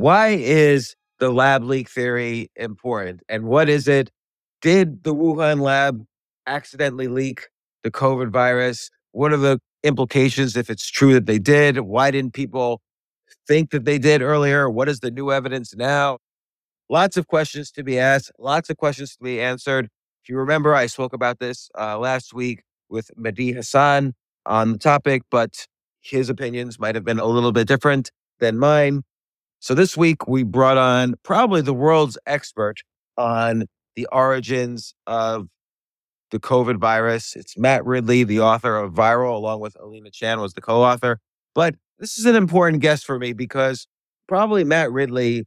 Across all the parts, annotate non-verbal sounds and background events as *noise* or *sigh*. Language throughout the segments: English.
Why is the lab leak theory important? And what is it? Did the Wuhan lab accidentally leak the COVID virus? What are the implications if it's true that they did? Why didn't people think that they did earlier? What is the new evidence now? Lots of questions to be asked, lots of questions to be answered. If you remember, I spoke about this uh, last week with Mehdi Hasan on the topic, but his opinions might have been a little bit different than mine. So this week we brought on probably the world's expert on the origins of the COVID virus. It's Matt Ridley, the author of Viral, along with Alina Chan was the co-author. But this is an important guest for me because probably Matt Ridley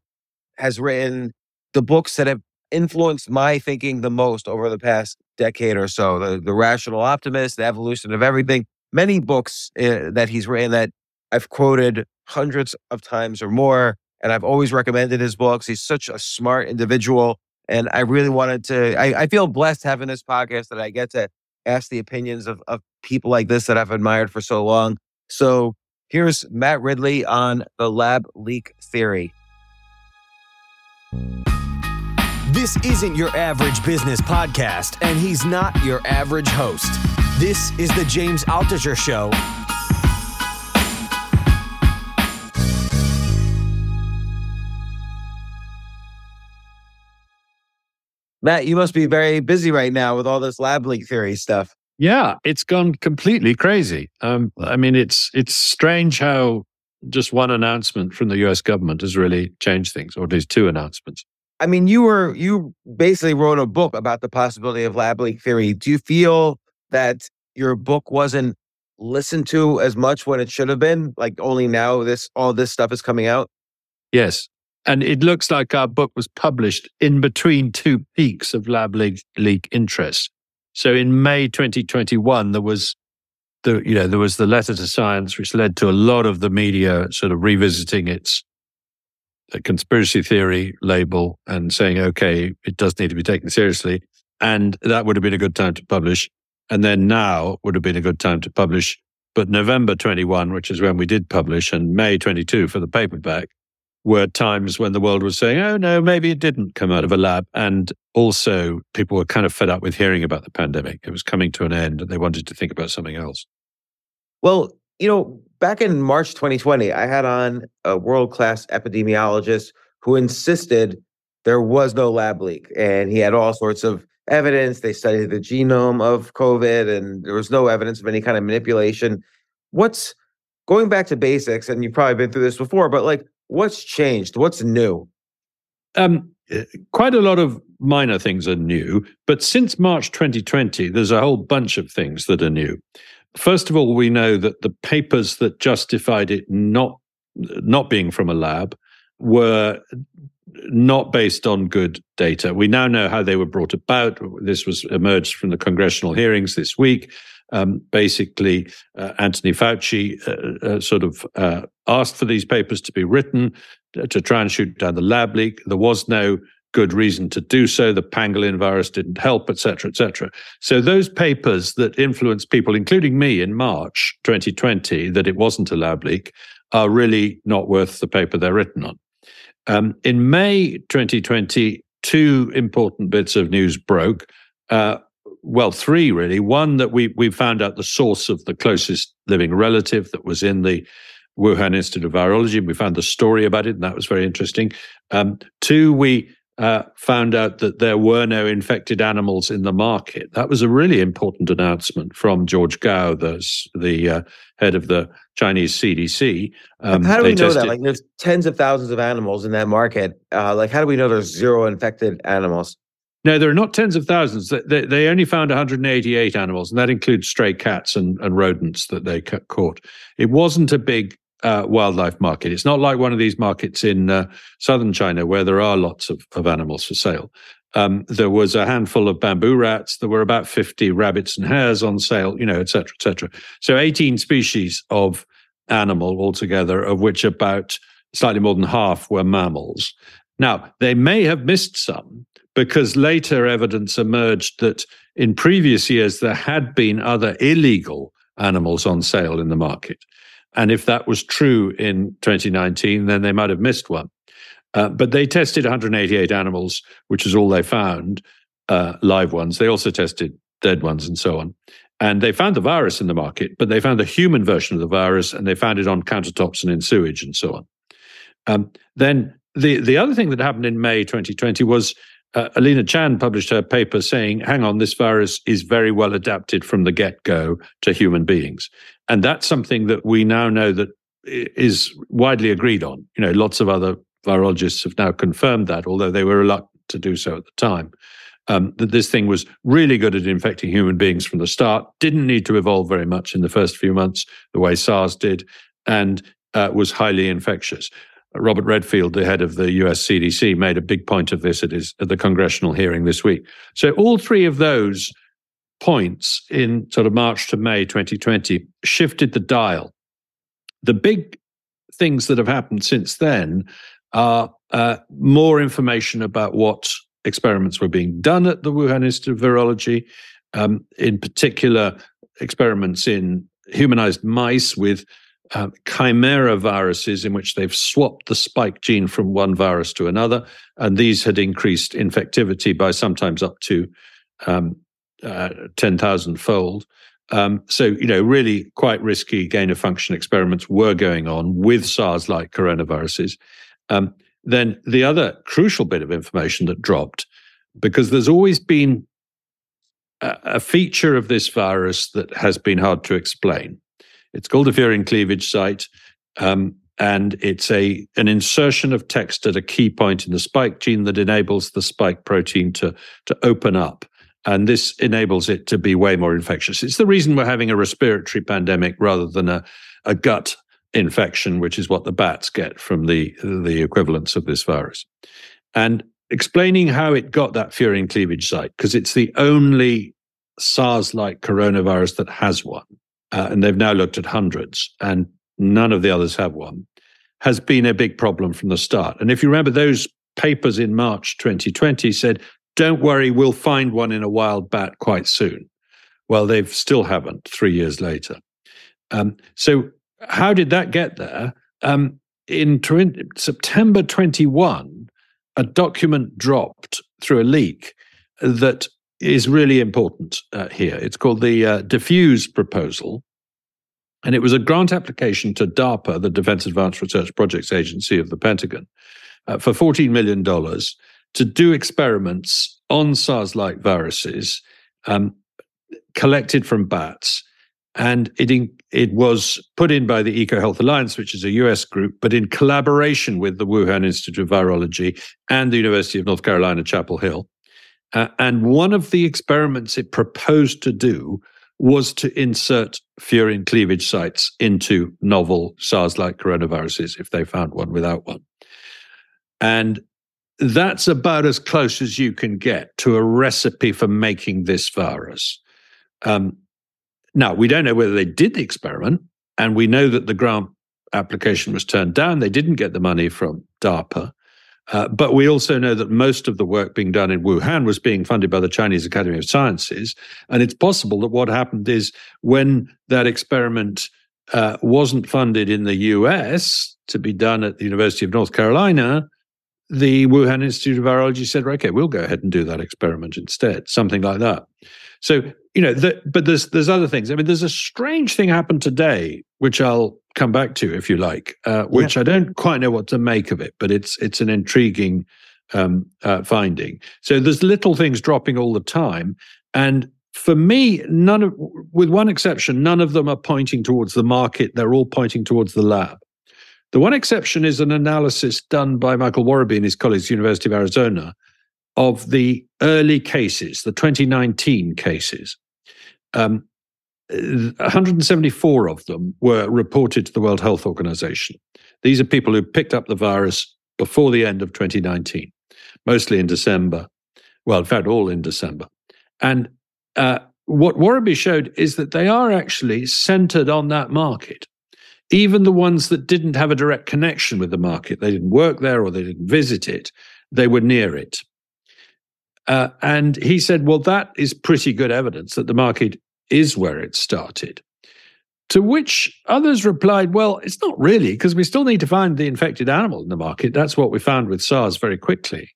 has written the books that have influenced my thinking the most over the past decade or so. The, the Rational Optimist, The Evolution of Everything, many books uh, that he's written that I've quoted hundreds of times or more and I've always recommended his books. He's such a smart individual. And I really wanted to, I, I feel blessed having this podcast that I get to ask the opinions of, of people like this that I've admired for so long. So here's Matt Ridley on the lab leak theory. This isn't your average business podcast, and he's not your average host. This is the James Altucher Show Matt, you must be very busy right now with all this lab leak theory stuff. Yeah, it's gone completely crazy. Um, I mean, it's it's strange how just one announcement from the U.S. government has really changed things, or at least two announcements. I mean, you were you basically wrote a book about the possibility of lab leak theory. Do you feel that your book wasn't listened to as much when it should have been? Like only now this all this stuff is coming out. Yes, and it looks like our book was published in between two peaks of lab leak, leak interest. So in May 2021, there was the, you know, there was the letter to science, which led to a lot of the media sort of revisiting its uh, conspiracy theory label and saying, okay, it does need to be taken seriously. And that would have been a good time to publish. And then now would have been a good time to publish. But November 21, which is when we did publish, and May 22 for the paperback, were times when the world was saying, oh, no, maybe it didn't come out of a lab. And also, people were kind of fed up with hearing about the pandemic. It was coming to an end and they wanted to think about something else. Well, you know, back in March 2020, I had on a world class epidemiologist who insisted there was no lab leak. And he had all sorts of evidence. They studied the genome of COVID and there was no evidence of any kind of manipulation. What's going back to basics, and you've probably been through this before, but like, What's changed? What's new? Um, eh, quite a lot of minor things are new, but since March 2020, there's a whole bunch of things that are new. First of all, we know that the papers that justified it not not being from a lab were not based on good data. We now know how they were brought about. This was emerged from the congressional hearings this week. Um, basically, uh, Anthony Fauci uh, uh, sort of uh, asked for these papers to be written uh, to try and shoot down the lab leak. There was no good reason to do so. The pangolin virus didn't help, et cetera, et cetera. So those papers that influenced people, including me in March 2020, that it wasn't a lab leak, are really not worth the paper they're written on. Um, in May 2020, two important bits of news broke. Uh, well, three really. One that we we found out the source of the closest living relative that was in the Wuhan Institute of Virology. We found the story about it, and that was very interesting. Um, two, we uh, found out that there were no infected animals in the market. That was a really important announcement from George Gao, the, the uh, head of the Chinese CDC. Um, how do we know tested- that? Like, there's tens of thousands of animals in that market. Uh, like, how do we know there's zero infected animals? No, there are not tens of thousands. They, they only found 188 animals, and that includes stray cats and, and rodents that they caught. It wasn't a big uh, wildlife market. It's not like one of these markets in uh, southern China where there are lots of, of animals for sale. Um, there was a handful of bamboo rats. There were about 50 rabbits and hares on sale, you know, et cetera, et cetera. So 18 species of animal altogether, of which about slightly more than half were mammals. Now, they may have missed some because later evidence emerged that in previous years there had been other illegal animals on sale in the market. And if that was true in 2019, then they might have missed one. Uh, but they tested 188 animals, which is all they found, uh, live ones. They also tested dead ones and so on. And they found the virus in the market, but they found the human version of the virus and they found it on countertops and in sewage and so on. Um, then the, the other thing that happened in May 2020 was uh, Alina Chan published her paper saying, hang on, this virus is very well adapted from the get go to human beings. And that's something that we now know that is widely agreed on. You know, lots of other virologists have now confirmed that, although they were reluctant to do so at the time. Um, that this thing was really good at infecting human beings from the start, didn't need to evolve very much in the first few months, the way SARS did, and uh, was highly infectious. Robert Redfield, the head of the US CDC, made a big point of this at, his, at the congressional hearing this week. So, all three of those points in sort of March to May 2020 shifted the dial. The big things that have happened since then are uh, more information about what experiments were being done at the Wuhan Institute of Virology, um, in particular, experiments in humanized mice with uh, chimera viruses in which they've swapped the spike gene from one virus to another. And these had increased infectivity by sometimes up to um, uh, 10,000 fold. Um, so, you know, really quite risky gain of function experiments were going on with SARS like coronaviruses. Um, then the other crucial bit of information that dropped, because there's always been a, a feature of this virus that has been hard to explain. It's called a furin cleavage site. Um, and it's a an insertion of text at a key point in the spike gene that enables the spike protein to to open up. And this enables it to be way more infectious. It's the reason we're having a respiratory pandemic rather than a, a gut infection which is what the bats get from the the equivalents of this virus. And explaining how it got that furin cleavage site because it's the only SARS like coronavirus that has one uh, and they've now looked at hundreds, and none of the others have one, has been a big problem from the start. And if you remember, those papers in March 2020 said, don't worry, we'll find one in a wild bat quite soon. Well, they've still haven't three years later. Um, so, how did that get there? Um, in September 21, a document dropped through a leak that is really important uh, here. It's called the uh, Diffuse proposal. And it was a grant application to DARPA, the Defense Advanced Research Projects Agency of the Pentagon, uh, for $14 million to do experiments on SARS like viruses um, collected from bats. And it, in, it was put in by the EcoHealth Alliance, which is a US group, but in collaboration with the Wuhan Institute of Virology and the University of North Carolina, Chapel Hill. Uh, and one of the experiments it proposed to do was to insert furin cleavage sites into novel SARS like coronaviruses if they found one without one. And that's about as close as you can get to a recipe for making this virus. Um, now, we don't know whether they did the experiment, and we know that the grant application was turned down. They didn't get the money from DARPA. Uh, but we also know that most of the work being done in Wuhan was being funded by the Chinese Academy of Sciences. And it's possible that what happened is when that experiment uh, wasn't funded in the US to be done at the University of North Carolina, the Wuhan Institute of Virology said, okay, we'll go ahead and do that experiment instead, something like that. So you know, the, but there's there's other things. I mean, there's a strange thing happened today, which I'll come back to if you like, uh, which yeah. I don't quite know what to make of it, but it's it's an intriguing um, uh, finding. So there's little things dropping all the time, and for me, none of, with one exception, none of them are pointing towards the market. They're all pointing towards the lab. The one exception is an analysis done by Michael Worobey and his colleagues, University of Arizona, of the early cases, the 2019 cases. Um, 174 of them were reported to the World Health Organization. These are people who picked up the virus before the end of 2019, mostly in December. Well, in fact, all in December. And uh, what Worobey showed is that they are actually centered on that market. Even the ones that didn't have a direct connection with the market, they didn't work there or they didn't visit it, they were near it. Uh, and he said, well, that is pretty good evidence that the market is where it started. To which others replied, well, it's not really, because we still need to find the infected animal in the market. That's what we found with SARS very quickly.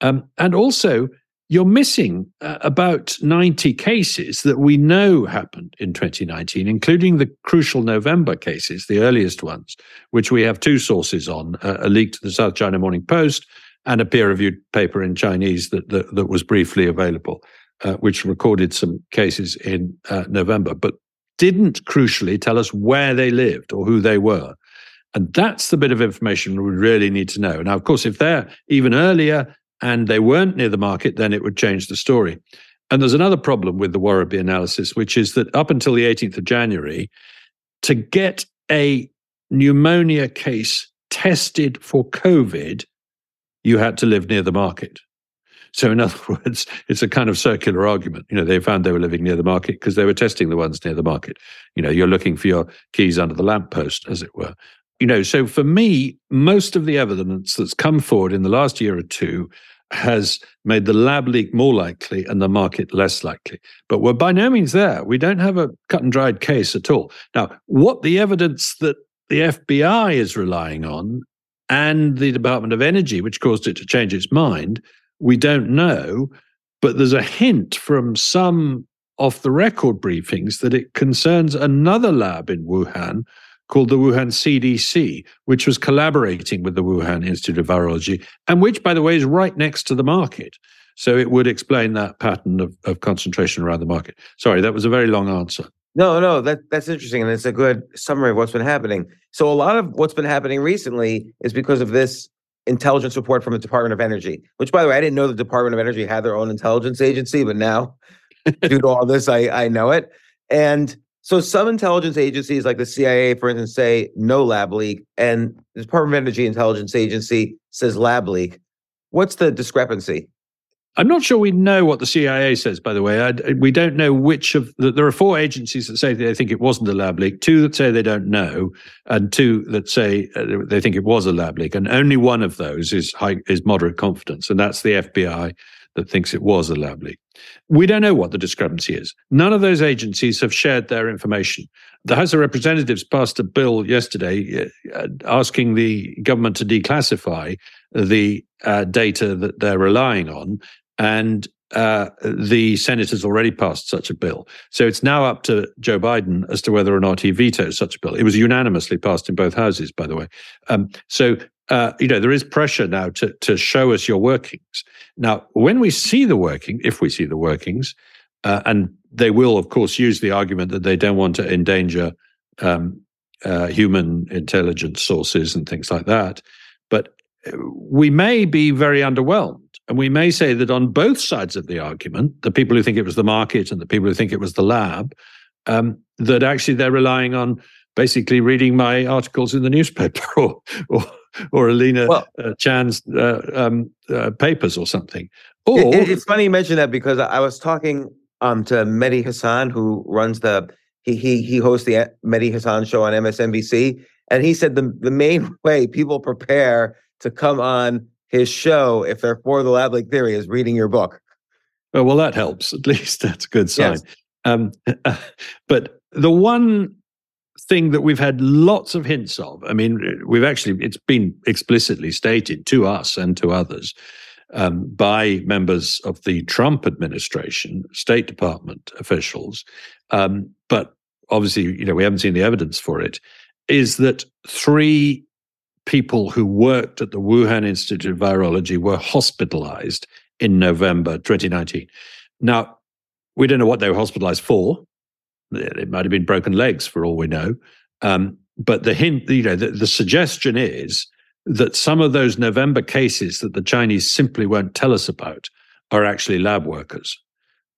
Um, and also, you're missing uh, about 90 cases that we know happened in 2019, including the crucial November cases, the earliest ones, which we have two sources on uh, a leak to the South China Morning Post and a peer reviewed paper in Chinese that, that, that was briefly available, uh, which recorded some cases in uh, November, but didn't crucially tell us where they lived or who they were. And that's the bit of information we really need to know. Now, of course, if they're even earlier and they weren't near the market, then it would change the story. And there's another problem with the Worobey analysis, which is that up until the 18th of January, to get a pneumonia case tested for COVID, you had to live near the market. So, in *laughs* other words, it's a kind of circular argument. You know, they found they were living near the market because they were testing the ones near the market. You know, you're looking for your keys under the lamppost, as it were. You know, so for me, most of the evidence that's come forward in the last year or two has made the lab leak more likely and the market less likely. But we're by no means there. We don't have a cut and dried case at all. Now, what the evidence that the FBI is relying on and the Department of Energy, which caused it to change its mind, we don't know. But there's a hint from some off the record briefings that it concerns another lab in Wuhan called the Wuhan CDC, which was collaborating with the Wuhan Institute of Virology, and which, by the way, is right next to the market. So it would explain that pattern of, of concentration around the market. Sorry, that was a very long answer. No, no, that that's interesting, and it's a good summary of what's been happening. So a lot of what's been happening recently is because of this intelligence report from the Department of Energy. Which, by the way, I didn't know the Department of Energy had their own intelligence agency, but now, *laughs* due to all this, I I know it. And so some intelligence agencies, like the CIA, for instance, say no lab leak, and the Department of Energy Intelligence Agency says lab leak. What's the discrepancy? I'm not sure we know what the CIA says, by the way. I, we don't know which of the, there are four agencies that say they think it wasn't a lab leak, two that say they don't know, and two that say uh, they think it was a lab leak. And only one of those is high, is moderate confidence, and that's the FBI that thinks it was a lab leak. We don't know what the discrepancy is. None of those agencies have shared their information. The House of Representatives passed a bill yesterday uh, asking the government to declassify the uh, data that they're relying on. And uh, the Senate has already passed such a bill. So it's now up to Joe Biden as to whether or not he vetoes such a bill. It was unanimously passed in both houses, by the way. Um, so uh, you know, there is pressure now to to show us your workings. Now, when we see the working, if we see the workings, uh, and they will, of course, use the argument that they don't want to endanger um, uh, human intelligence sources and things like that. But uh, we may be very underwhelmed. And we may say that on both sides of the argument, the people who think it was the market and the people who think it was the lab, um, that actually they're relying on basically reading my articles in the newspaper *laughs* or, or or Alina well, uh, Chan's uh, um, uh, papers or something. Or it, it's funny you mention that because I was talking um, to Mehdi Hassan, who runs the he he he hosts the Mehdi Hassan show on MSNBC, and he said the the main *laughs* way people prepare to come on his show if they're for the lab leak theory is reading your book. Oh, well, that helps. At *laughs* least that's a good sign. Yes. Um, *laughs* but the one thing that we've had lots of hints of. I mean, we've actually, it's been explicitly stated to us and to others um, by members of the Trump administration, State Department officials, um, but obviously, you know, we haven't seen the evidence for it, is that three people who worked at the Wuhan Institute of Virology were hospitalized in November 2019. Now, we don't know what they were hospitalized for. It might have been broken legs for all we know. Um, but the hint, you know, the, the suggestion is that some of those November cases that the Chinese simply won't tell us about are actually lab workers.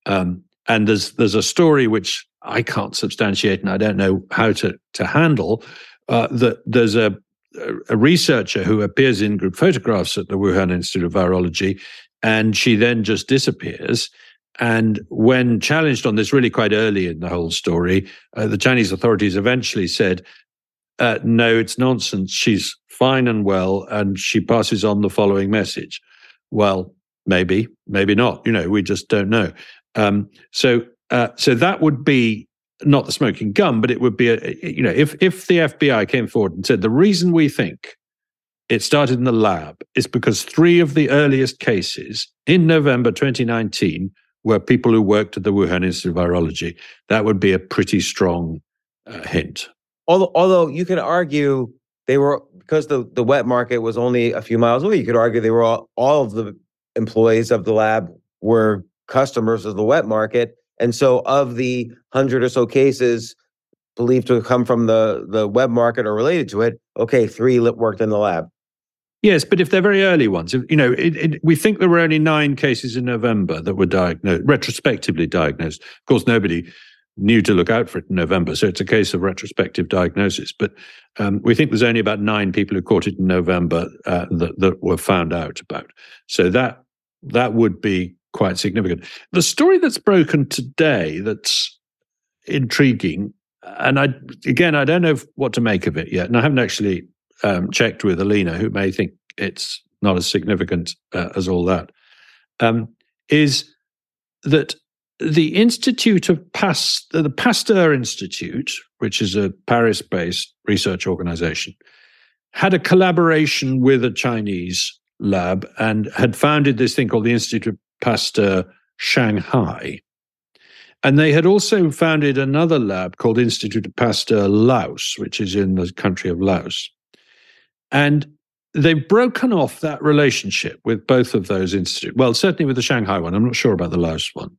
Um, and there's there's a story which I can't substantiate, and I don't know how to to handle. Uh, that there's a a researcher who appears in group photographs at the Wuhan Institute of Virology, and she then just disappears. And when challenged on this, really quite early in the whole story, uh, the Chinese authorities eventually said, uh, "No, it's nonsense. She's fine and well, and she passes on the following message." Well, maybe, maybe not. You know, we just don't know. Um, so, uh, so that would be not the smoking gun, but it would be a, you know, if if the FBI came forward and said the reason we think it started in the lab is because three of the earliest cases in November 2019 were people who worked at the Wuhan Institute of Virology. That would be a pretty strong uh, hint. Although, although you could argue they were because the, the wet market was only a few miles away. You could argue they were all, all of the employees of the lab were customers of the wet market. And so, of the hundred or so cases believed to come from the, the web market or related to it, okay, three worked in the lab. Yes, but if they're very early ones, if, you know, it, it, we think there were only nine cases in November that were diagnosed, retrospectively diagnosed. Of course, nobody knew to look out for it in November, so it's a case of retrospective diagnosis. But um, we think there's only about nine people who caught it in November uh, that, that were found out about. So that that would be quite significant. The story that's broken today that's intriguing, and I again I don't know what to make of it yet, and I haven't actually um, checked with Alina, who may think it's not as significant uh, as all that, um, is that the Institute of Pasteur, the Pasteur Institute, which is a Paris-based research organization, had a collaboration with a Chinese lab and had founded this thing called the Institute Pasteur Shanghai. And they had also founded another lab called Institute of Pasteur Laos, which is in the country of Laos. And they've broken off that relationship with both of those institutes. Well, certainly with the Shanghai one. I'm not sure about the Laos one.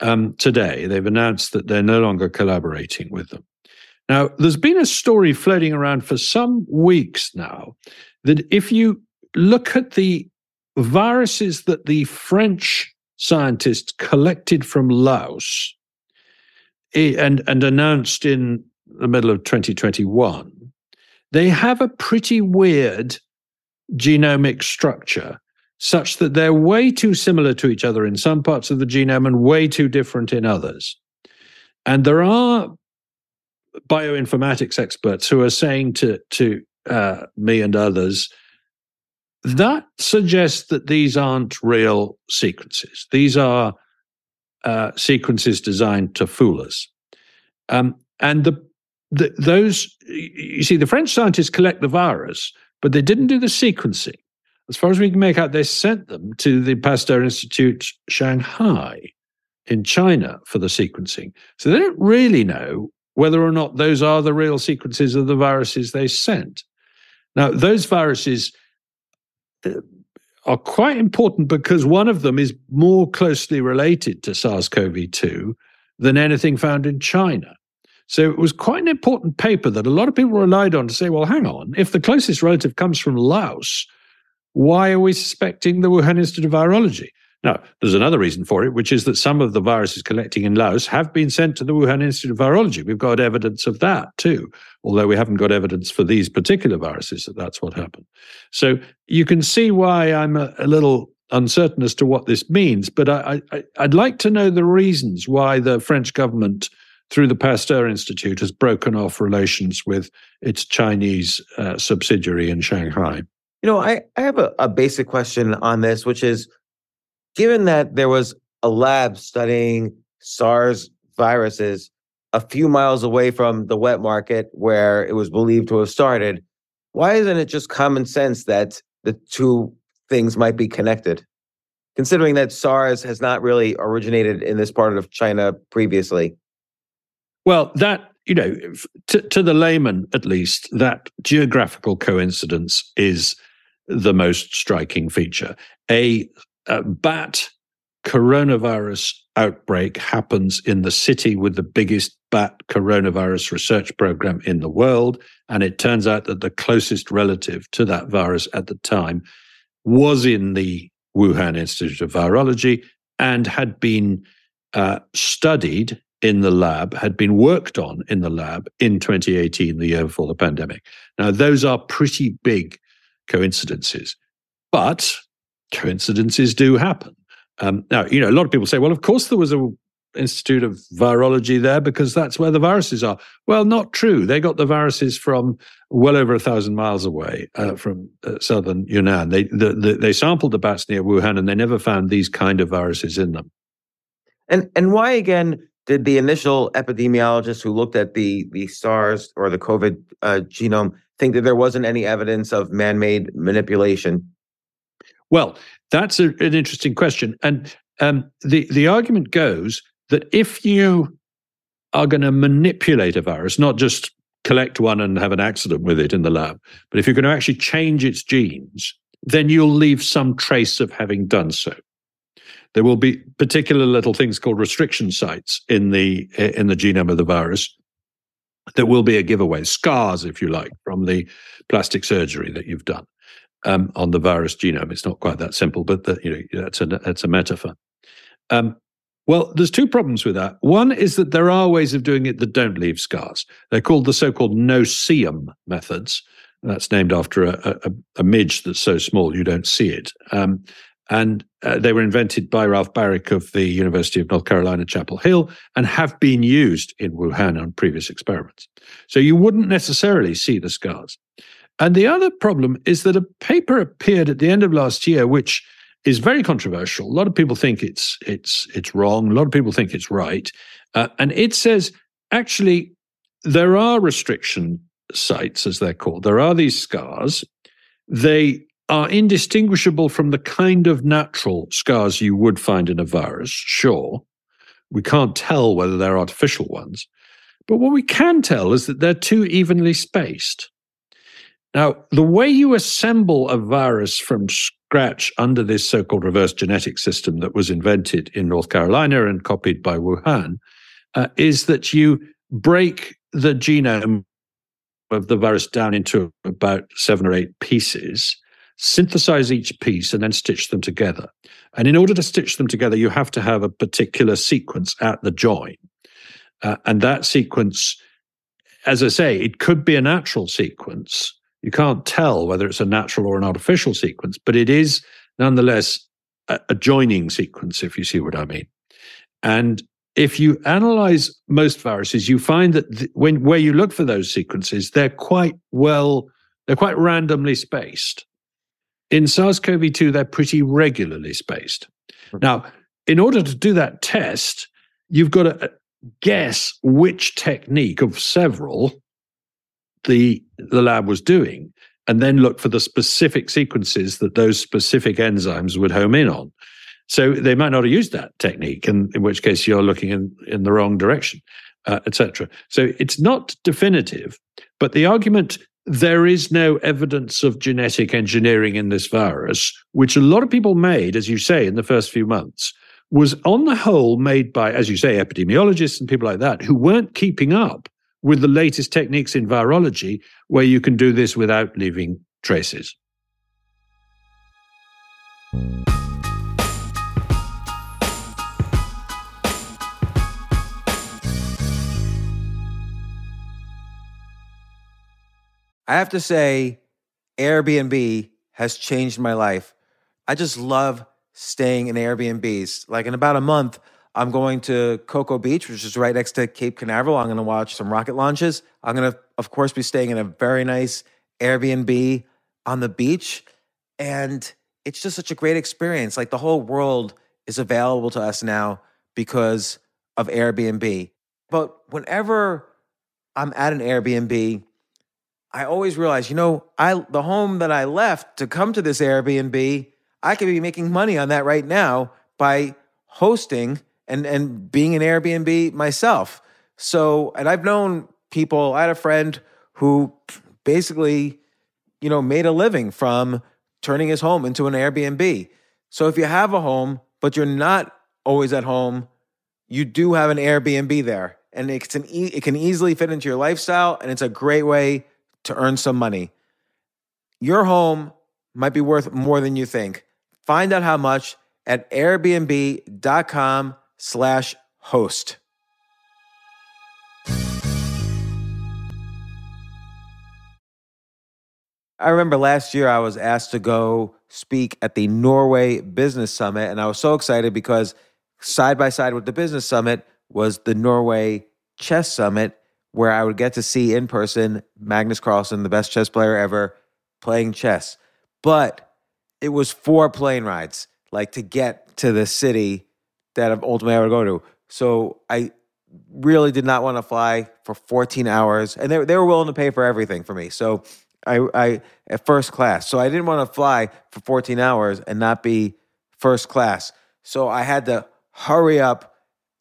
Um, today, they've announced that they're no longer collaborating with them. Now, there's been a story floating around for some weeks now that if you look at the viruses that the French scientists collected from Laos and, and announced in the middle of 2021, they have a pretty weird genomic structure such that they're way too similar to each other in some parts of the genome and way too different in others. And there are bioinformatics experts who are saying to, to uh, me and others that suggests that these aren't real sequences. These are uh, sequences designed to fool us. Um, and the, the, those, you see, the French scientists collect the virus, but they didn't do the sequencing. As far as we can make out, they sent them to the Pasteur Institute Shanghai in China for the sequencing. So they don't really know whether or not those are the real sequences of the viruses they sent. Now, those viruses are quite important because one of them is more closely related to SARS CoV 2 than anything found in China. So it was quite an important paper that a lot of people relied on to say, well, hang on, if the closest relative comes from Laos, why are we suspecting the Wuhan Institute of Virology? Now, there's another reason for it, which is that some of the viruses collecting in Laos have been sent to the Wuhan Institute of Virology. We've got evidence of that too, although we haven't got evidence for these particular viruses that that's what happened. So you can see why I'm a, a little uncertain as to what this means, but I, I'd like to know the reasons why the French government, through the Pasteur Institute, has broken off relations with its Chinese uh, subsidiary in Shanghai. You know, I, I have a, a basic question on this, which is given that there was a lab studying SARS viruses a few miles away from the wet market where it was believed to have started, why isn't it just common sense that the two things might be connected? considering that SARS has not really originated in this part of China previously? Well, that you know, to, to the layman at least, that geographical coincidence is the most striking feature. A, a bat coronavirus outbreak happens in the city with the biggest bat coronavirus research program in the world. And it turns out that the closest relative to that virus at the time was in the Wuhan Institute of Virology and had been uh, studied in the lab, had been worked on in the lab in 2018, the year before the pandemic. Now, those are pretty big coincidences, but coincidences do happen. Um, now, you know, a lot of people say, well, of course there was a Institute of Virology there because that's where the viruses are. Well, not true. They got the viruses from well over a thousand miles away uh, from uh, southern Yunnan. They the, the, they sampled the bats near Wuhan and they never found these kind of viruses in them. And and why again did the initial epidemiologists who looked at the the SARS or the COVID uh, genome think that there wasn't any evidence of man-made manipulation? Well, that's a, an interesting question, and um, the the argument goes that if you are going to manipulate a virus, not just collect one and have an accident with it in the lab, but if you're going to actually change its genes, then you'll leave some trace of having done so. There will be particular little things called restriction sites in the in the genome of the virus that will be a giveaway, scars, if you like, from the plastic surgery that you've done um, on the virus genome. It's not quite that simple, but you know that's a that's a metaphor. Um, well, there's two problems with that. One is that there are ways of doing it that don't leave scars. They're called the so-called no-see-um methods. That's named after a, a, a, midge that's so small you don't see it. Um, and uh, they were invented by Ralph Barrick of the University of North Carolina, Chapel Hill, and have been used in Wuhan on previous experiments. So you wouldn't necessarily see the scars. And the other problem is that a paper appeared at the end of last year, which is very controversial. A lot of people think it's it's it's wrong. A lot of people think it's right, uh, and it says actually there are restriction sites, as they're called. There are these scars. They are indistinguishable from the kind of natural scars you would find in a virus. Sure, we can't tell whether they're artificial ones, but what we can tell is that they're too evenly spaced. Now, the way you assemble a virus from scratch under this so called reverse genetic system that was invented in North Carolina and copied by Wuhan uh, is that you break the genome of the virus down into about seven or eight pieces, synthesize each piece, and then stitch them together. And in order to stitch them together, you have to have a particular sequence at the join. Uh, and that sequence, as I say, it could be a natural sequence you can't tell whether it's a natural or an artificial sequence, but it is nonetheless a, a joining sequence, if you see what I mean. And if you analyze most viruses, you find that th- when where you look for those sequences, they're quite well, they're quite randomly spaced. In SARS-CoV-2, they're pretty regularly spaced. Mm-hmm. Now, in order to do that test, you've got to uh, guess which technique of several the the lab was doing and then look for the specific sequences that those specific enzymes would home in on. So they might not have used that technique, and in which case you're looking in, in the wrong direction, uh, etc. So it's not definitive, but the argument there is no evidence of genetic engineering in this virus, which a lot of people made, as you say, in the first few months, was on the whole made by, as you say, epidemiologists and people like that who weren't keeping up with the latest techniques in virology where you can do this without leaving traces. I have to say, Airbnb has changed my life. I just love staying in Airbnbs. Like in about a month, I'm going to Cocoa Beach, which is right next to Cape Canaveral. I'm going to watch some rocket launches. I'm going to, of course, be staying in a very nice Airbnb on the beach. And it's just such a great experience. Like the whole world is available to us now because of Airbnb. But whenever I'm at an Airbnb, I always realize, you know, I the home that I left to come to this Airbnb, I could be making money on that right now by hosting and and being an Airbnb myself. So, and I've known people. I had a friend who basically, you know, made a living from turning his home into an Airbnb. So, if you have a home but you're not always at home, you do have an Airbnb there, and it can it can easily fit into your lifestyle, and it's a great way to earn some money. Your home might be worth more than you think. Find out how much at airbnb.com slash host. I remember last year I was asked to go speak at the Norway Business Summit, and I was so excited because side by side with the Business Summit was the Norway Chess Summit, where I would get to see in person Magnus Carlsen, the best chess player ever, playing chess. But it was four plane rides, like to get to the city that ultimately I would go to. So I really did not want to fly for 14 hours, and they, they were willing to pay for everything for me. So I, I at first class. So I didn't want to fly for 14 hours and not be first class. So I had to hurry up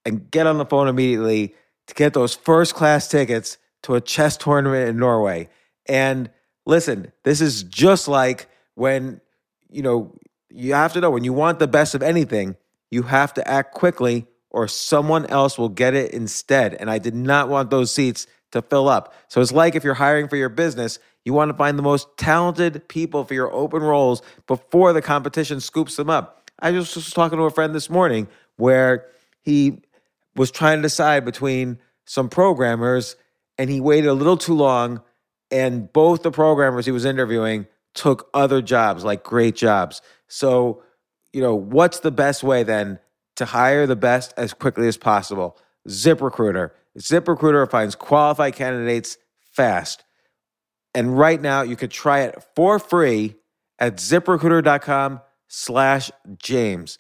and get on the phone immediately to get those first class tickets to a chess tournament in Norway. And listen, this is just like when, you know, you have to know when you want the best of anything, you have to act quickly or someone else will get it instead. And I did not want those seats to fill up. So it's like if you're hiring for your business, you want to find the most talented people for your open roles before the competition scoops them up. I just was talking to a friend this morning where he was trying to decide between some programmers and he waited a little too long and both the programmers he was interviewing took other jobs like great jobs. So, you know, what's the best way then to hire the best as quickly as possible? ZipRecruiter. ZipRecruiter finds qualified candidates fast. And right now you can try it for free at ziprecruiter.com slash James.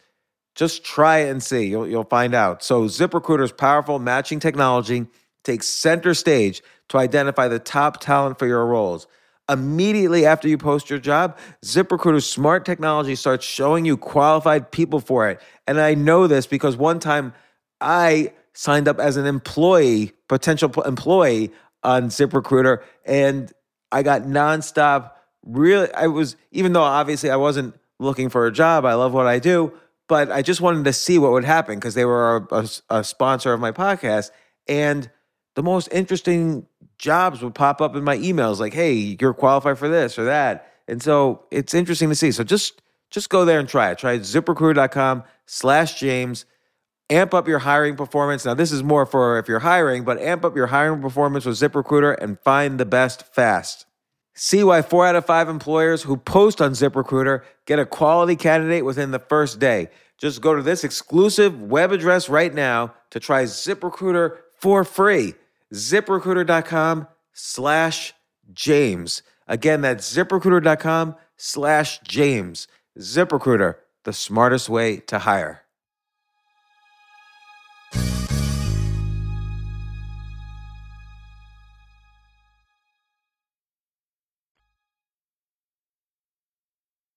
Just try it and see. You'll, you'll find out. So ZipRecruiter's powerful matching technology takes center stage to identify the top talent for your roles. Immediately after you post your job, ZipRecruiter's smart technology starts showing you qualified people for it. And I know this because one time I signed up as an employee, potential employee on ZipRecruiter, and I got nonstop. Really, I was, even though obviously I wasn't looking for a job, I love what I do, but I just wanted to see what would happen because they were a, a, a sponsor of my podcast. And the most interesting jobs would pop up in my emails like, hey, you're qualified for this or that. And so it's interesting to see. So just just go there and try it. Try ziprecruiter.com slash James. Amp up your hiring performance. Now, this is more for if you're hiring, but amp up your hiring performance with ZipRecruiter and find the best fast. See why four out of five employers who post on ZipRecruiter get a quality candidate within the first day. Just go to this exclusive web address right now to try ZipRecruiter for free. ZipRecruiter.com slash James. Again, that's ziprecruiter.com slash James. ZipRecruiter, the smartest way to hire.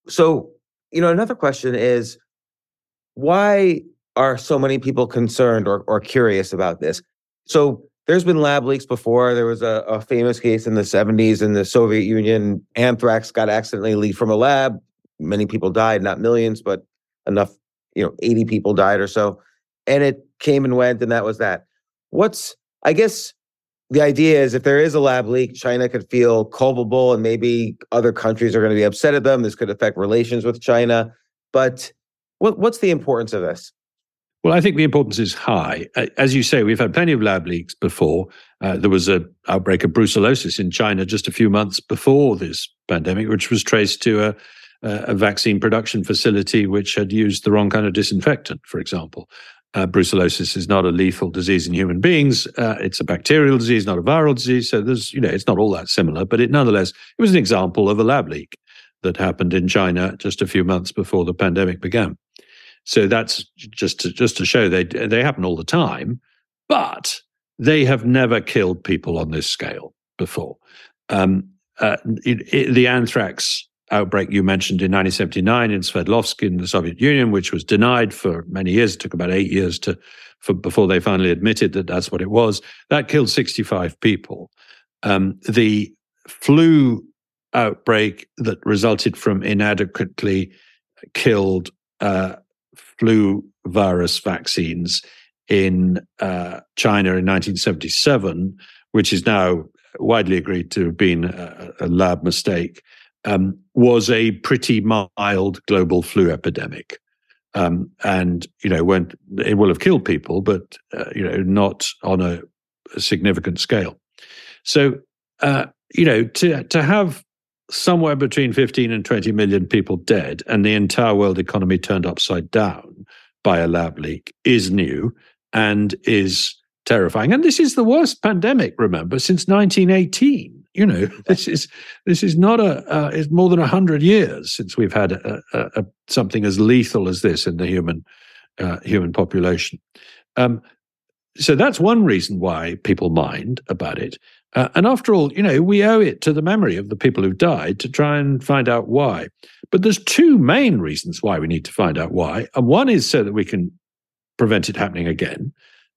So, you know, another question is why are so many people concerned or, or curious about this? So, there's been lab leaks before. There was a, a famous case in the 70s in the Soviet Union. Anthrax got accidentally leaked from a lab. Many people died, not millions, but enough, you know, 80 people died or so. And it came and went, and that was that. What's, I guess, the idea is if there is a lab leak, China could feel culpable and maybe other countries are going to be upset at them. This could affect relations with China. But what, what's the importance of this? Well, I think the importance is high. As you say, we've had plenty of lab leaks before. Uh, there was an outbreak of brucellosis in China just a few months before this pandemic, which was traced to a, a vaccine production facility which had used the wrong kind of disinfectant, for example. Uh, brucellosis is not a lethal disease in human beings. Uh, it's a bacterial disease, not a viral disease. So there's, you know, it's not all that similar, but it nonetheless, it was an example of a lab leak that happened in China just a few months before the pandemic began. So that's just to, just to show they they happen all the time, but they have never killed people on this scale before. Um, uh, it, it, the anthrax outbreak you mentioned in 1979 in Sverdlovsk in the Soviet Union, which was denied for many years. It took about eight years to for, before they finally admitted that that's what it was. That killed 65 people. Um, the flu outbreak that resulted from inadequately killed uh, flu virus vaccines in uh, China in 1977, which is now widely agreed to have been a, a lab mistake, um, was a pretty mild global flu epidemic. Um, and you know, it will have killed people, but uh, you know, not on a, a significant scale. So, uh, you know, to to have somewhere between 15 and 20 million people dead and the entire world economy turned upside down by a lab leak is new and is terrifying. And this is the worst pandemic, remember, since 1918. You know, *laughs* this is this is not a uh, it's more than hundred years since we've had a, a, a, something as lethal as this in the human uh, human population. Um, so that's one reason why people mind about it. Uh, and after all, you know, we owe it to the memory of the people who've died to try and find out why. But there's two main reasons why we need to find out why. And one is so that we can prevent it happening again.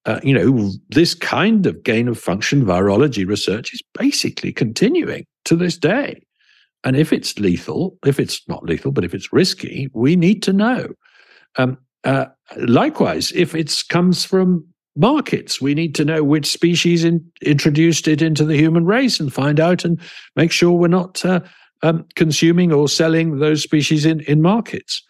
Uh, you know, this kind of gain of function virology research is basically continuing to this day. And if it's lethal, if it's not lethal, but if it's risky, we need to know. Um, uh, likewise, if it comes from markets, we need to know which species in, introduced it into the human race and find out and make sure we're not uh, um, consuming or selling those species in, in markets.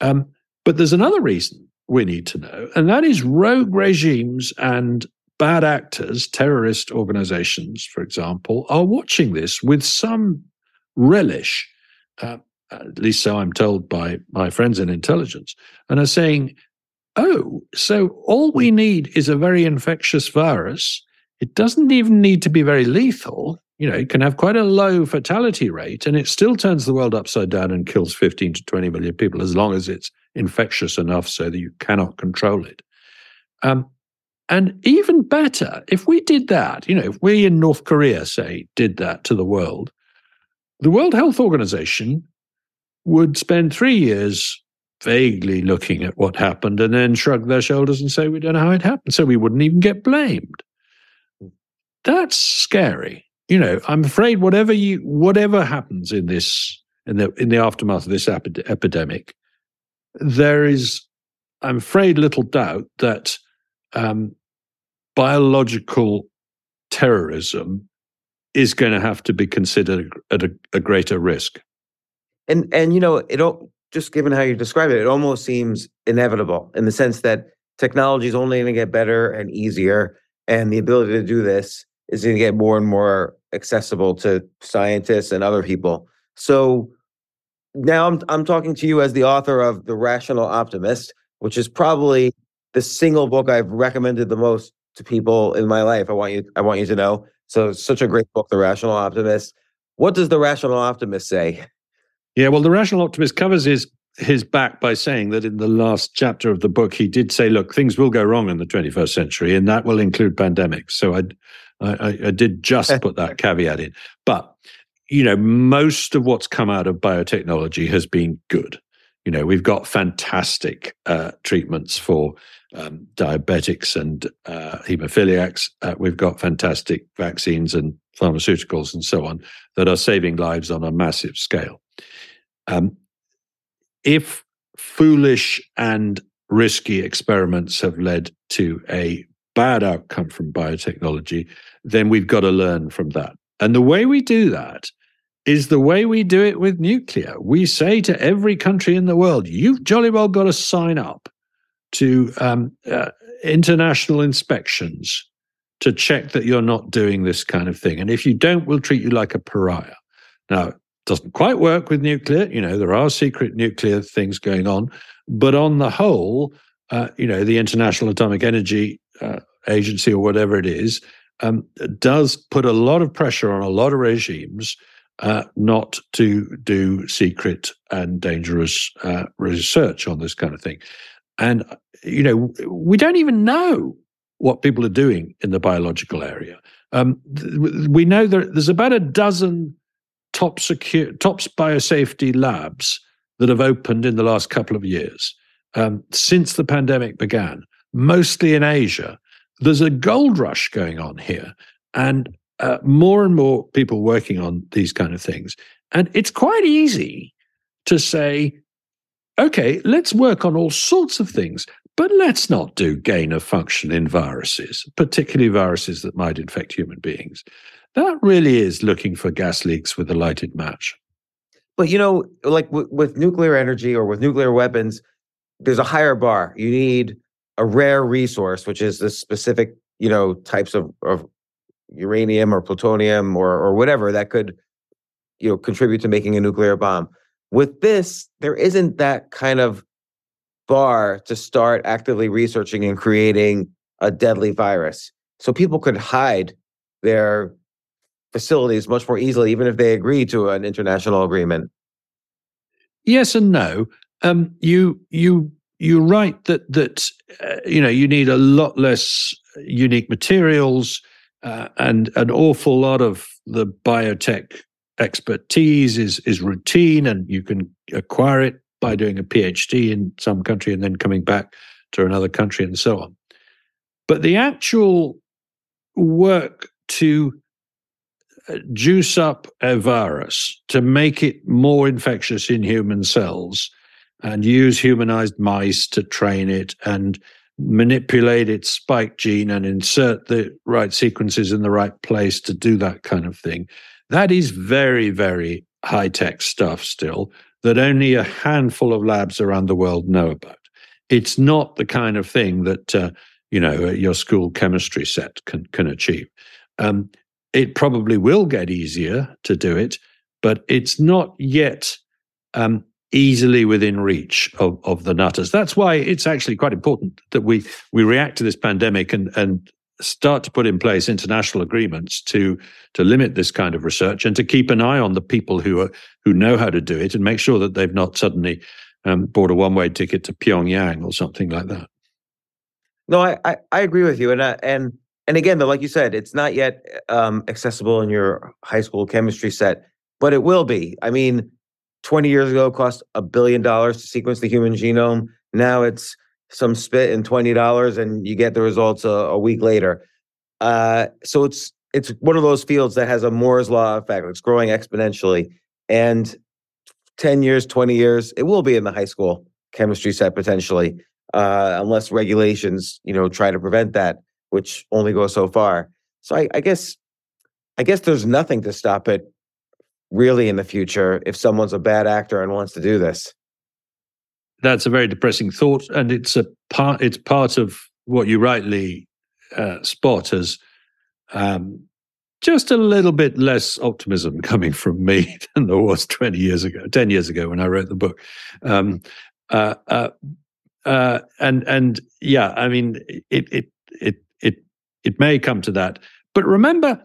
Um, but there's another reason we need to know, and that is rogue regimes and bad actors, terrorist organizations, for example, are watching this with some relish. Uh, at least so I'm told by my friends in intelligence, and are saying, oh, so all we need is a very infectious virus. It doesn't even need to be very lethal. You know, it can have quite a low fatality rate, and it still turns the world upside down and kills 15 to 20 million people as long as it's infectious enough so that you cannot control it. Um, and even better, if we did that, you know, if we in North Korea, say, did that to the world, the World Health Organization would spend three years vaguely looking at what happened and then shrug their shoulders and say, we don't know how it happened. So we wouldn't even get blamed. That's scary. You know, I'm afraid whatever you whatever happens in this in the in the aftermath of this epidemic, there is, I'm afraid, little doubt that um, biological terrorism is going to have to be considered at a, a, greater risk. And and you know, it just given how you describe it, it almost seems inevitable in the sense that technology is only going to get better and easier, and the ability to do this is going to get more and more accessible to scientists and other people. So now I'm I'm talking to you as the author of The Rational Optimist, which is probably the single book I've recommended the most to people in my life. I want you I want you to know. So such a great book, The Rational Optimist. What does the Rational Optimist say? Yeah, well, the Rational Optimist covers his his back by saying that in the last chapter of the book, he did say, "Look, things will go wrong in the 21st century, and that will include pandemics." So I, I, I did just put that caveat in, but you know, most of what's come out of biotechnology has been good. You know, we've got fantastic uh, treatments for um, diabetics and uh, hemophiliacs. Uh, we've got fantastic vaccines and pharmaceuticals and so on that are saving lives on a massive scale. Um, if foolish and risky experiments have led to a bad outcome from biotechnology, then we've got to learn from that. And the way we do that is the way we do it with nuclear. We say to every country in the world, you've jolly well got to sign up to um, uh, international inspections to check that you're not doing this kind of thing. And if you don't, we'll treat you like a pariah. Now, doesn't quite work with nuclear. You know, there are secret nuclear things going on. But on the whole, uh, you know, the International Atomic Energy uh, Agency or whatever it is um, does put a lot of pressure on a lot of regimes uh, not to do secret and dangerous uh, research on this kind of thing. And, you know, we don't even know what people are doing in the biological area. Um, we know that there's about a dozen top secure, top biosafety labs that have opened in the last couple of years um, since the pandemic began, mostly in Asia. There's a gold rush going on here, and uh, more and more people working on these kind of things. And it's quite easy to say, okay, let's work on all sorts of things, but let's not do gain of function in viruses, particularly viruses that might infect human beings. That really is looking for gas leaks with a lighted match. But you know, like w- with nuclear energy or with nuclear weapons, there's a higher bar. You need a rare resource, which is the specific, you know, types of, of uranium or plutonium or or whatever that could, you know, contribute to making a nuclear bomb. With this, there isn't that kind of bar to start actively researching and creating a deadly virus. So people could hide their facilities much more easily, even if they agree to an international agreement. Yes and no. Um, you you you're right that that uh, you know you need a lot less unique materials uh, and an awful lot of the biotech expertise is is routine, and you can acquire it by doing a PhD in some country and then coming back to another country and so on. But the actual work to uh, juice up a virus to make it more infectious in human cells and use humanized mice to train it and manipulate its spike gene and insert the right sequences in the right place to do that kind of thing. That is very, very high tech stuff still that only a handful of labs around the world know about. It's not the kind of thing that uh, you know your school chemistry set can can achieve. Um, it probably will get easier to do it, but it's not yet um, easily within reach of, of the nutters. That's why it's actually quite important that we we react to this pandemic and and start to put in place international agreements to to limit this kind of research and to keep an eye on the people who are who know how to do it and make sure that they've not suddenly um, bought a one way ticket to Pyongyang or something like that. No, I I, I agree with you, and uh, and and again, though, like you said, it's not yet um, accessible in your high school chemistry set, but it will be. I mean, 20 years ago cost a billion dollars to sequence the human genome. Now it's some spit and $20 and you get the results a, a week later. Uh, so it's it's one of those fields that has a Moore's law effect. It's growing exponentially. And 10 years, 20 years, it will be in the high school chemistry set potentially, uh, unless regulations, you know, try to prevent that, which only goes so far. So I, I guess I guess there's nothing to stop it really in the future if someone's a bad actor and wants to do this. That's a very depressing thought, and it's a part. It's part of what you rightly uh, spot as um, just a little bit less optimism *laughs* coming from me than there was 20 years ago, 10 years ago when I wrote the book. Um, uh, uh, uh, and and yeah, I mean, it it it it it may come to that, but remember,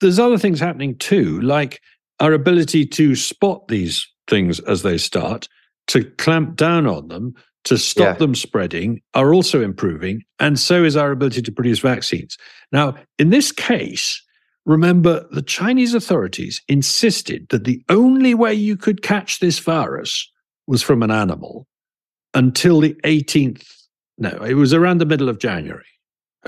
there's other things happening too, like our ability to spot these things as they start, to clamp down on them, to stop yeah. them spreading, are also improving. And so is our ability to produce vaccines. Now, in this case, remember the Chinese authorities insisted that the only way you could catch this virus was from an animal until the 18th. No, it was around the middle of January.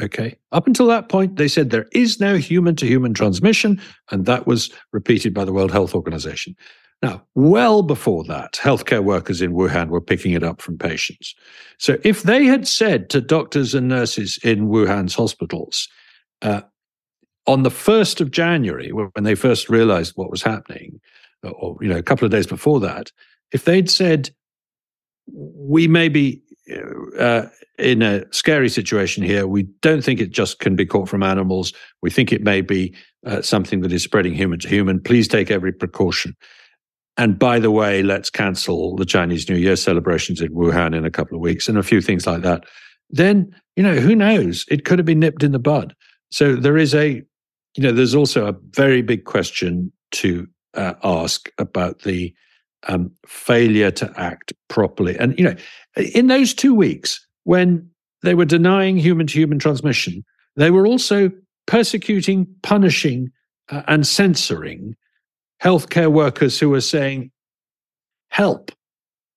Okay. Up until that point, they said there is no human to human transmission, and that was repeated by the World Health Organization. Now, well before that, healthcare workers in Wuhan were picking it up from patients. So if they had said to doctors and nurses in Wuhan's hospitals uh, on the 1st of January, when they first realized what was happening, or you know, a couple of days before that, if they'd said, we may be uh, in a scary situation here. We don't think it just can be caught from animals. We think it may be uh, something that is spreading human to human. Please take every precaution. And by the way, let's cancel the Chinese New Year celebrations in Wuhan in a couple of weeks and a few things like that. Then, you know, who knows? It could have been nipped in the bud. So there is a, you know, there's also a very big question to uh, ask about the um, failure to act properly. And, you know, in those two weeks when they were denying human to human transmission, they were also persecuting, punishing, uh, and censoring healthcare workers who were saying, help.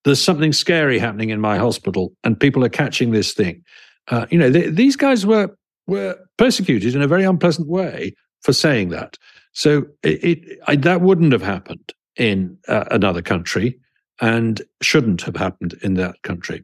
There's something scary happening in my hospital, and people are catching this thing. Uh, you know, these guys were were persecuted in a very unpleasant way for saying that. So it, it I, that wouldn't have happened in uh, another country and shouldn't have happened in that country.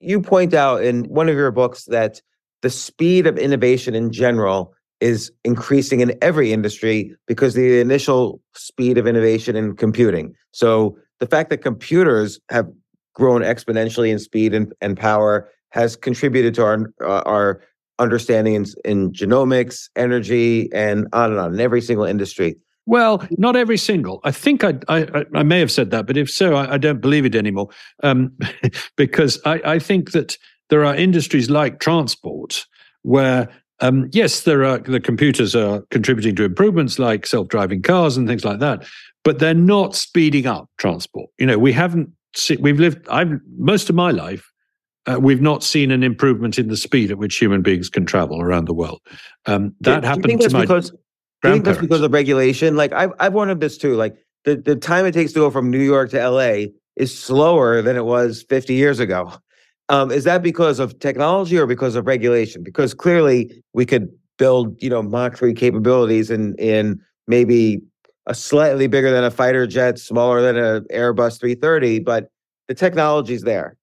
You point out in one of your books that the speed of innovation in general is increasing in every industry because the initial speed of innovation in computing. So the fact that computers have grown exponentially in speed and, and power has contributed to our uh, our understanding in, in genomics, energy, and on and on in every single industry. Well, not every single. I think I I, I may have said that, but if so, I, I don't believe it anymore. Um, *laughs* because I, I think that there are industries like transport where um, yes, there are the computers are contributing to improvements like self-driving cars and things like that, but they're not speeding up transport. You know, we haven't see, we've lived I've most of my life uh, we've not seen an improvement in the speed at which human beings can travel around the world. Um, that happened to my because I think that's because of regulation. Like I've I've wondered this too. Like the, the time it takes to go from New York to LA is slower than it was 50 years ago. *laughs* Um, is that because of technology or because of regulation? Because clearly we could build, you know, Mach 3 capabilities in in maybe a slightly bigger than a fighter jet, smaller than an Airbus 330, but the technology's there.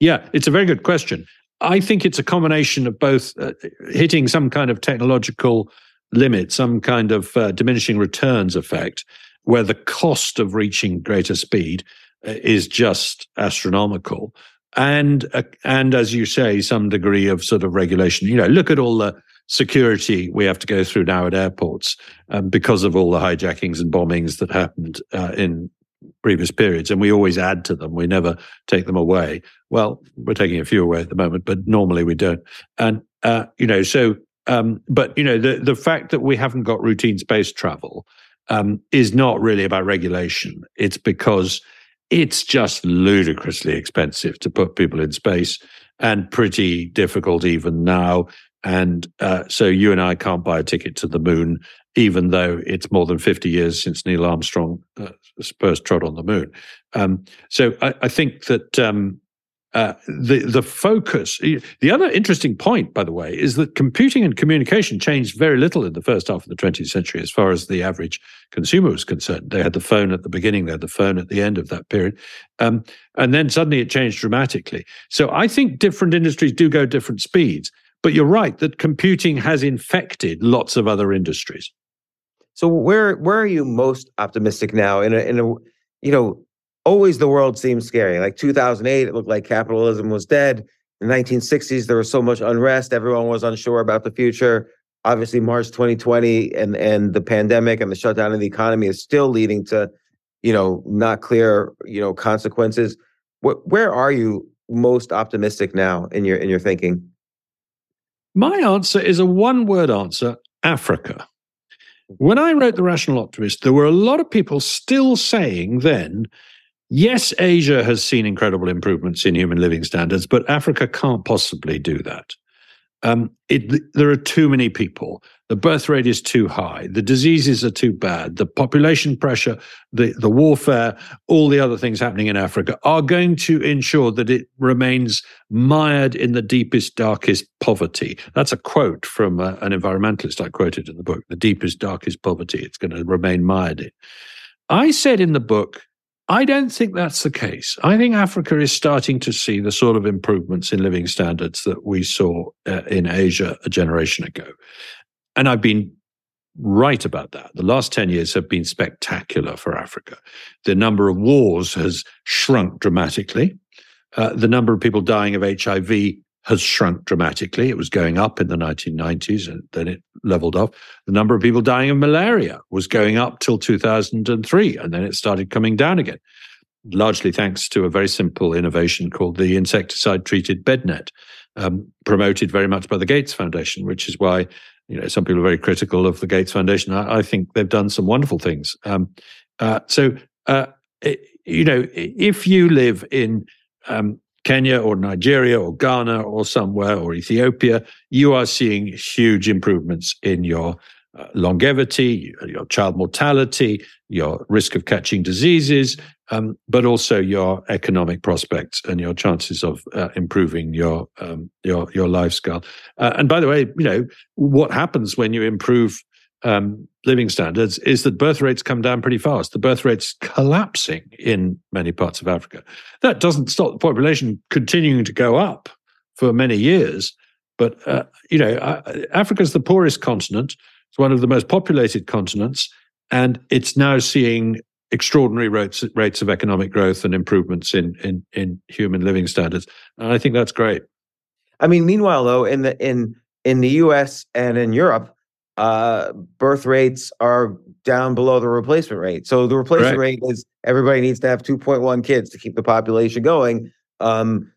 Yeah, it's a very good question. I think it's a combination of both uh, hitting some kind of technological limit, some kind of uh, diminishing returns effect, where the cost of reaching greater speed uh, is just astronomical. And uh, and as you say, some degree of sort of regulation. You know, look at all the security we have to go through now at airports um, because of all the hijackings and bombings that happened uh, in previous periods, and we always add to them. We never take them away. Well, we're taking a few away at the moment, but normally we don't. And uh, you know, so um, but you know, the the fact that we haven't got routine space travel um, is not really about regulation. It's because it's just ludicrously expensive to put people in space and pretty difficult even now. And uh, so you and I can't buy a ticket to the moon, even though it's more than 50 years since Neil Armstrong uh, first trod on the moon. Um, so I, I, think that um, uh, the the focus. The other interesting point, by the way, is that computing and communication changed very little in the first half of the 20th century, as far as the average consumer was concerned. They had the phone at the beginning, they had the phone at the end of that period, um, and then suddenly it changed dramatically. So I think different industries do go different speeds. But you're right that computing has infected lots of other industries. So where where are you most optimistic now? In a in a you know always the world seemed scary. Like 2008, it looked like capitalism was dead. In the 1960s, there was so much unrest. Everyone was unsure about the future. Obviously, March 2020 and and the pandemic and the shutdown of the economy is still leading to, you know, not clear, you know, consequences. Wh- where are you most optimistic now in your in your thinking? My answer is a one-word answer: Africa. When I wrote The Rational Optimist, there were a lot of people still saying then Yes, Asia has seen incredible improvements in human living standards, but Africa can't possibly do that. Um, it, there are too many people. The birth rate is too high. The diseases are too bad. The population pressure, the, the warfare, all the other things happening in Africa are going to ensure that it remains mired in the deepest, darkest poverty. That's a quote from uh, an environmentalist I quoted in the book the deepest, darkest poverty. It's going to remain mired in. I said in the book, I don't think that's the case. I think Africa is starting to see the sort of improvements in living standards that we saw uh, in Asia a generation ago. And I've been right about that. The last 10 years have been spectacular for Africa. The number of wars has shrunk dramatically. Uh, the number of people dying of HIV has shrunk dramatically. It was going up in the 1990s and then it leveled off. The number of people dying of malaria was going up till 2003 and then it started coming down again, largely thanks to a very simple innovation called the insecticide treated bed net, um, promoted very much by the Gates Foundation, which is why you know some people are very critical of the Gates Foundation. I, I think they've done some wonderful things. Um, uh, so, uh, it, you know, if you live in um, Kenya or Nigeria or Ghana or somewhere or Ethiopia, you are seeing huge improvements in your uh, longevity, your child mortality, your risk of catching diseases, um, but also your economic prospects and your chances of uh, improving your um, your your lifestyle. Uh, and by the way, you know what happens when you improve um, living standards is that birth rates come down pretty fast. The birth rate's collapsing in many parts of Africa. That doesn't stop the population continuing to go up for many years. But, uh, you know, uh, Africa's the poorest continent. It's one of the most populated continents. And it's now seeing extraordinary rates, rates of economic growth and improvements in, in, in human living standards. And I think that's great. I mean, meanwhile, though, in the in in the U.S. and in Europe, uh, birth rates are down below the replacement rate. So the replacement right. rate is everybody needs to have 2.1 kids to keep the population going. Um,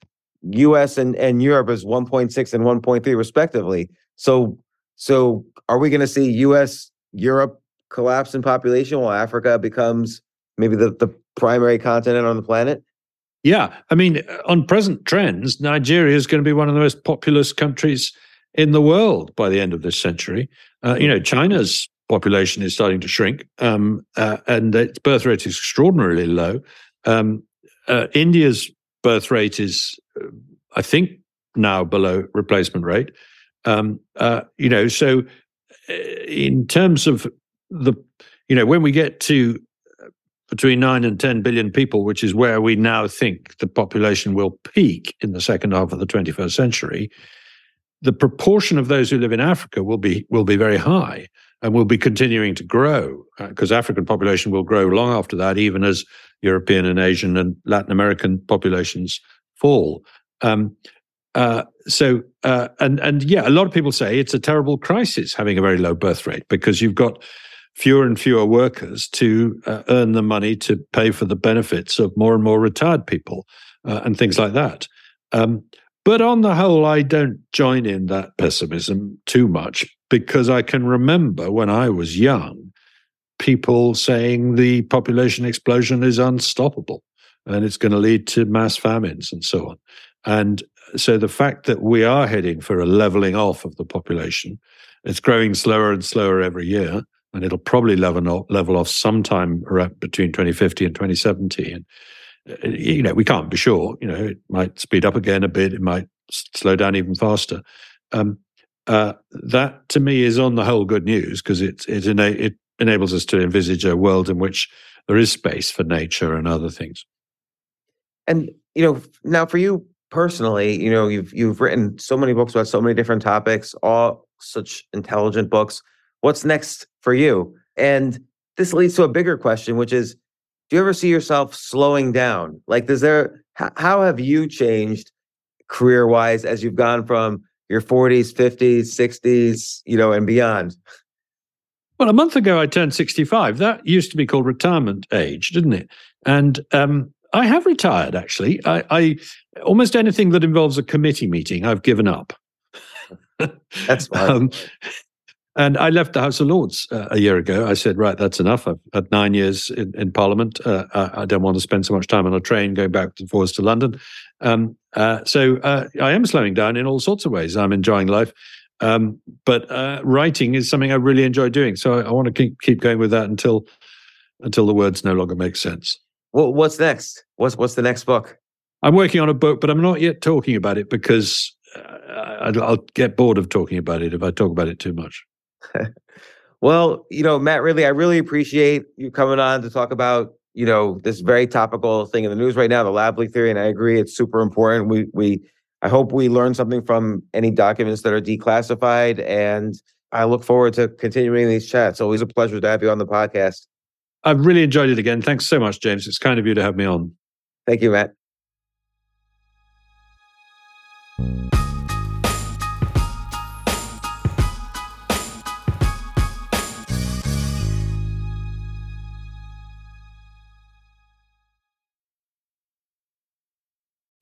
U.S. and, and Europe is 1.6 and 1.3 respectively. So so are we going to see U.S. Europe collapse in population while Africa becomes maybe the, the primary continent on the planet? Yeah, I mean, on present trends, Nigeria is going to be one of the most populous countries in the world by the end of this century. Uh, you know, China's population is starting to shrink, um, uh, and its birth rate is extraordinarily low. Um, uh, India's birth rate is, uh, I think, now below replacement rate. Um, uh, you know, so uh, in terms of the, you know, when we get to between 9 and 10 billion people, which is where we now think the population will peak in the second half of the 21st century, the proportion of those who live in Africa will be will be very high and will be continuing to grow because uh, African population will grow long after that, even as European and Asian and Latin American populations fall. Um, uh, so uh, and and yeah, a lot of people say it's a terrible crisis having a very low birth rate because you've got fewer and fewer workers to uh, earn the money to pay for the benefits of more and more retired people uh, and things like that. Um, but on the whole, I don't join in that pessimism too much because I can remember when I was young, people saying the population explosion is unstoppable and it's going to lead to mass famines and so on. And so the fact that we are heading for a leveling off of the population, it's growing slower and slower every year, and it'll probably level off, sometime between 2050 and 2070. Uh, you know, we can't be sure. You know, it might speed up again a bit. It might slow down even faster. Um, uh, that to me is on the whole good news because it it, ena- it enables us to envisage a world in which there is space for nature and other things. And you know, now for you personally, you know, you've you've written so many books about so many different topics, all such intelligent books. What's next for you? And this leads to a bigger question, which is do you ever see yourself slowing down? Like, is there, how have you changed career wise as you've gone from your 40s, 50s, 60s, you know, and beyond? Well, a month ago, I turned 65. That used to be called retirement age, didn't it? And um, I have retired, actually. I, I almost anything that involves a committee meeting, I've given up. That's fine. *laughs* um, and I left the House of Lords uh, a year ago. I said, right, that's enough. I've had nine years in, in Parliament. Uh, I, I, don't want to spend so much time on a train going back and forth to London. Um, Uh, so uh, I am slowing down in all sorts of ways. I'm enjoying life. Um, but uh, writing is something I really enjoy doing. So I, I want to keep, keep going with that until until the words no longer make sense. Well, what's next? What's what's the next book? I'm working on a book, but I'm not yet talking about it because uh, I'll get bored of talking about it if I talk about it too much. Well, you know, Matt, really, I really appreciate you coming on to talk about you know this very topical thing in the news right now, the lab leak theory, and I agree, it's super important. We we I hope we learn something from any documents that are declassified, and I look forward to continuing these chats. Always a pleasure to have you on the podcast. I've really enjoyed it again. Thanks so much, James. It's kind of you to have me on. Thank you, Matt.